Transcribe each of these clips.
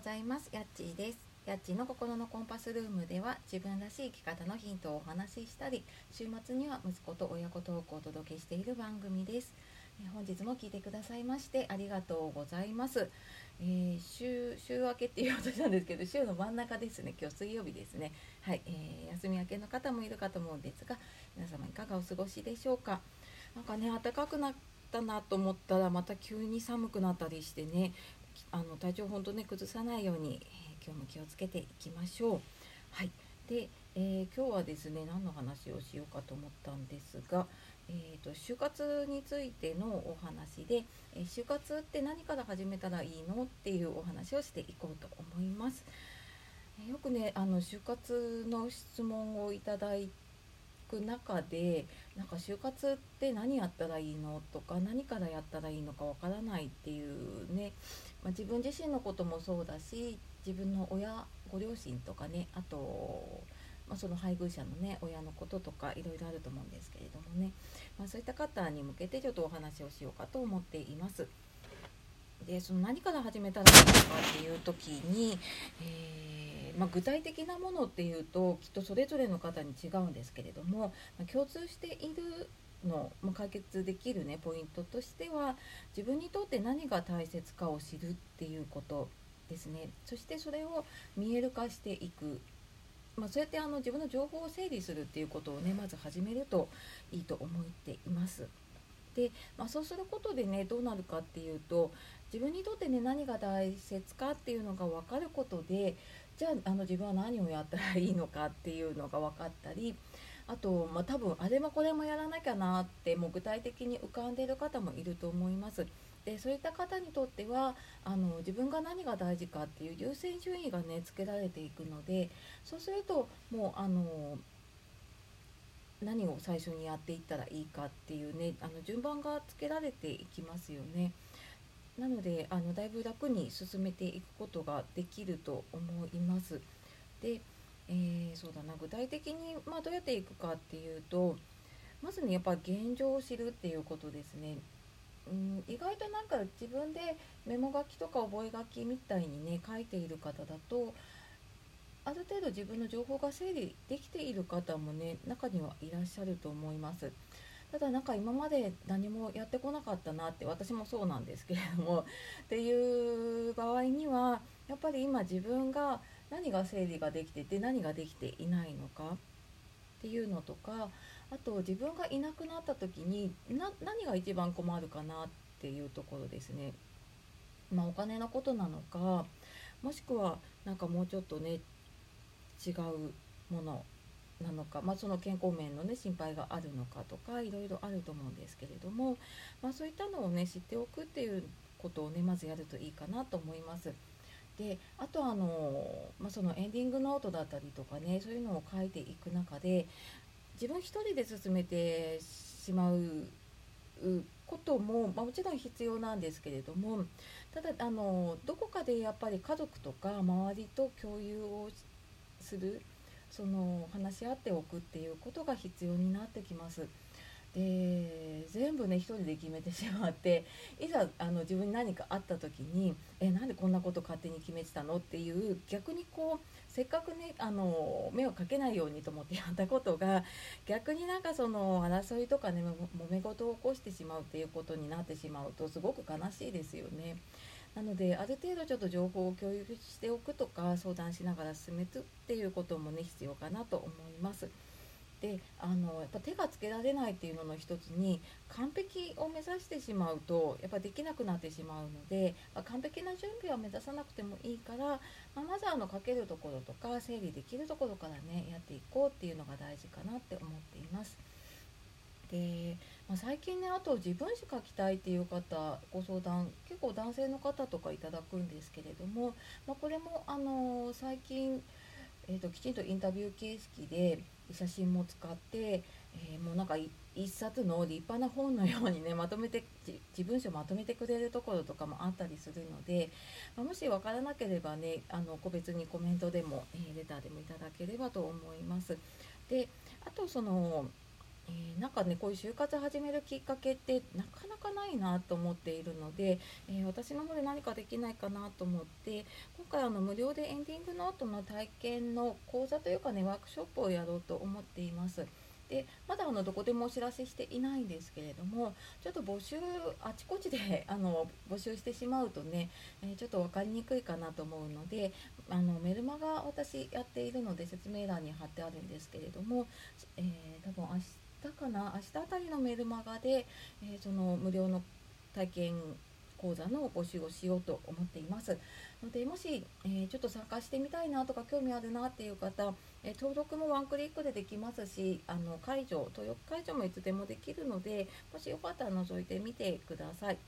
ございます。やっちーです。やっちーの心のコンパスルームでは自分らしい生き方のヒントをお話ししたり週末には息子と親子トークをお届けしている番組です。え本日も聞いてくださいましてありがとうございます、えー、週週明けって言おうとしたんですけど週の真ん中ですね。今日水曜日ですね。はい、えー、休み明けの方もいるかと思うんですが皆様いかがお過ごしでしょうか。なんかね暖かくなったなと思ったらまた急に寒くなったりしてね。あの体調本当ね崩さないように、えー、今日も気をつけていきましょう。はいで、えー、今日はですね何の話をしようかと思ったんですが、えーと、就活についてのお話で、えー、就活って何から始めたらいいのっていうお話をしていこうと思います。えよくねあの就活の質問をいただいく中でなんか就活って何やったらいいのとか何からやったらいいのかわからないっていうね、まあ、自分自身のこともそうだし自分の親ご両親とかねあと、まあ、その配偶者のね親のこととかいろいろあると思うんですけれどもね、まあ、そういった方に向けてちょっとお話をしようかと思っています。でその何から始めたらいいのかっていう時に、えーまあ、具体的なものっていうときっとそれぞれの方に違うんですけれども、まあ、共通しているの、まあ、解決できるねポイントとしては自分にとって何が大切かを知るっていうことですねそしてそれを見える化していく、ま、そうやってあの自分の情報を整理するっていうことをねまず始めるといいと思っています。で、まあ、そうすることでねどうなるかっていうと自分にとってね何が大切かっていうのが分かることでじゃああの自分は何をやったらいいのかっていうのが分かったりあと、まあ、多分あれもこれもやらなきゃなってもう具体的に浮かんでいる方もいると思います。でそういった方にとってはあの自分が何が大事かっていう優先順位がねつけられていくのでそうするともうあの何を最初にやっていったらいいかっていうねあの順番がつけられていきますよね。なのであのだいぶ楽に進めていくことができると思います。で、えー、そうだな具体的に、まあ、どうやっていくかっていうとまずねやっぱ現状を知るっていうことですね。うん、意外となんか自分でメモ書きとか覚書みたいにね書いている方だとある程度自分の情報が整理できている方もね中にはいらっしゃると思います。ただなんか今まで何もやってこなかったなって私もそうなんですけれども っていう場合にはやっぱり今自分が何が整理ができてて何ができていないのかっていうのとかあと自分がいなくなった時に何が一番困るかなっていうところですね。まあ、お金のことなのかもしくはなんかもうちょっとね違うものなのか、まあ、その健康面の、ね、心配があるのかとかいろいろあると思うんですけれども、まあ、そういったのをね知っておくっていうことをねまずやるといいかなと思います。であとあの、まあ、そのエンディングノートだったりとかねそういうのを書いていく中で自分一人で進めてしまうことも、まあ、もちろん必要なんですけれどもただあのどこかでやっぱり家族とか周りと共有をするその話し合っておくっていうことが必要になってきます。で全部ね一人で決めてしまって いざあの自分に何かあった時に「えなんでこんなこと勝手に決めてたの?」っていう逆にこうせっかくねあの目をかけないようにと思ってやったことが逆になんかその争いとかね揉め事を起こしてしまうっていうことになってしまうとすごく悲しいですよね。なのである程度ちょっと情報を共有しておくとか相談しながら進めるっていうこともね必要かなと思います。であのやっぱ手がつけられないっていうのの一つに完璧を目指してしまうとやっぱできなくなってしまうので、まあ、完璧な準備は目指さなくてもいいから、まあ、まずあのかけるところとか整理できるところからねやっていこうっていうのが大事かなって思っています。で、まあ、最近ねあと自分史書きたいっていう方ご相談結構男性の方とかいただくんですけれども、まあ、これもあの最近、えーと、きちんとインタビュー形式で写真も使って、えー、もうなんか一冊の立派な本のようにねまとめて自分書まとめてくれるところとかもあったりするので、まあ、もし分からなければねあの個別にコメントでも、えー、レターでもいただければと思います。であとそのえー、なんかねこういう就活始めるきっかけってなかなかないなと思っているので、えー、私の方で何かできないかなと思って今回あの無料でエンディングノートの体験の講座というかねワークショップをやろうと思っています。でまだあのどこでもお知らせしていないんですけれどもちょっと募集あちこちで あの募集してしまうとね、えー、ちょっと分かりにくいかなと思うのであのメルマガ私やっているので説明欄に貼ってあるんですけれども、えー、多分明日かな明日あたりのメルマガで、えー、その無料の体験講座の募集をしようと思っていますのでもし、えー、ちょっと参加してみたいなとか興味あるなっていう方、えー、登録もワンクリックでできますしあの解除登録解除もいつでもできるのでもしよかったら覗いてみてください。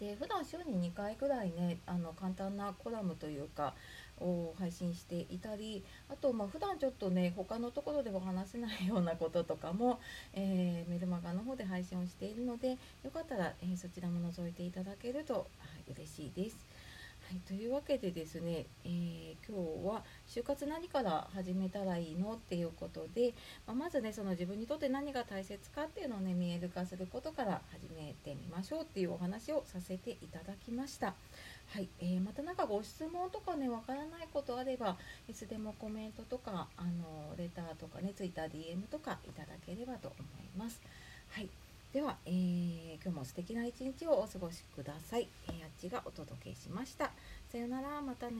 で普段週に2回ぐらいねあの簡単なコラムというかを配信していたりあとまあ普段ちょっとね他のところでは話せないようなこととかも、えー、メルマガの方で配信をしているのでよかったら、えー、そちらも覗いていただけると、はい、嬉しいです。はい、というわけでですね、えー、今日は就活何から始めたらいいのっていうことで、まあ、まずねその自分にとって何が大切かっていうのをね見える化することから始めてみましょうっていうお話をさせていただきました。はい、えー、また何かご質問とかねわからないことあればいつでもコメントとかあのレターとかね TwitterDM とかいただければと思います。では、えー、今日も素敵な一日をお過ごしください。えー、あっちがお届けしました。さよなら、またね